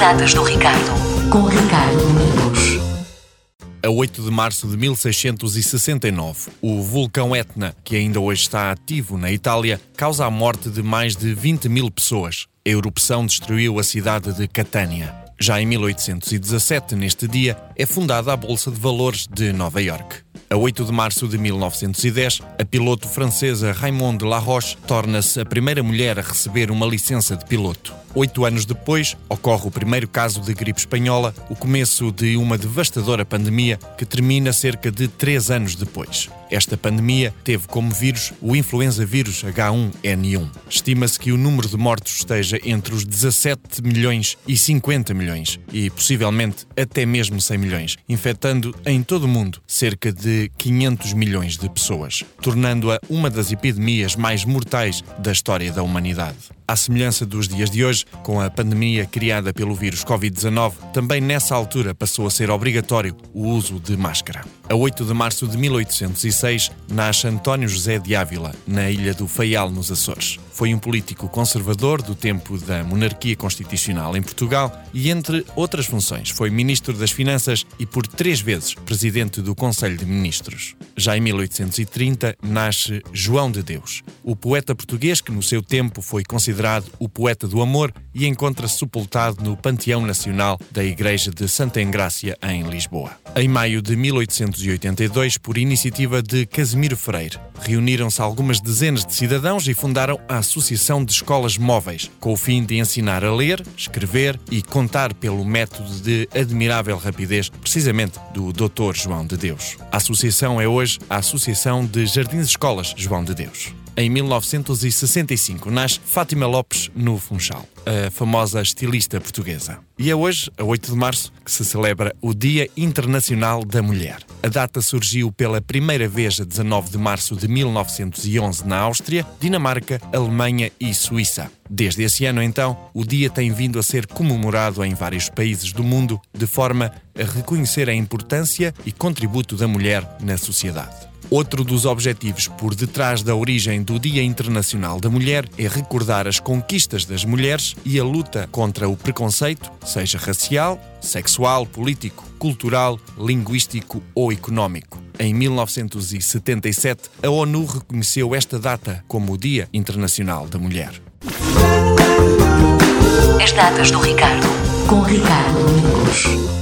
datas do Ricardo, com Ricardo Domingos. A 8 de março de 1669, o vulcão Etna, que ainda hoje está ativo na Itália, causa a morte de mais de 20 mil pessoas. A erupção destruiu a cidade de Catânia. Já em 1817, neste dia, é fundada a Bolsa de Valores de Nova York. A 8 de março de 1910, a piloto francesa Raymond Laroche torna-se a primeira mulher a receber uma licença de piloto. Oito anos depois, ocorre o primeiro caso de gripe espanhola, o começo de uma devastadora pandemia que termina cerca de três anos depois. Esta pandemia teve como vírus o influenza vírus H1N1. Estima-se que o número de mortos esteja entre os 17 milhões e 50 milhões, e possivelmente até mesmo 100 milhões, infectando em todo o mundo cerca de 500 milhões de pessoas, tornando-a uma das epidemias mais mortais da história da humanidade. À semelhança dos dias de hoje, com a pandemia criada pelo vírus Covid-19, também nessa altura passou a ser obrigatório o uso de máscara. A 8 de março de 1806, nasce António José de Ávila, na ilha do Faial, nos Açores. Foi um político conservador do tempo da monarquia constitucional em Portugal e, entre outras funções, foi ministro das Finanças e, por três vezes, presidente do Conselho de Ministros. Já em 1830, nasce João de Deus, o poeta português que, no seu tempo, foi considerado o poeta do amor e encontra-se sepultado no Panteão Nacional da Igreja de Santa Engrácia, em Lisboa. Em maio de 1882, por iniciativa de Casimiro Freire, reuniram-se algumas dezenas de cidadãos e fundaram a Associação de Escolas Móveis, com o fim de ensinar a ler, escrever e contar pelo método de admirável rapidez, precisamente do Dr. João de Deus. A associação é hoje a Associação de Jardins Escolas João de Deus. Em 1965 nasce Fátima Lopes no Funchal, a famosa estilista portuguesa. E é hoje, a 8 de março, que se celebra o Dia Internacional da Mulher. A data surgiu pela primeira vez a 19 de março de 1911 na Áustria, Dinamarca, Alemanha e Suíça. Desde esse ano, então, o dia tem vindo a ser comemorado em vários países do mundo, de forma a reconhecer a importância e contributo da mulher na sociedade. Outro dos objetivos por detrás da origem do Dia Internacional da Mulher é recordar as conquistas das mulheres e a luta contra o preconceito, seja racial, sexual, político, cultural, linguístico ou económico. Em 1977, a ONU reconheceu esta data como o Dia Internacional da Mulher. As datas do Ricardo, com Ricardo Domingos.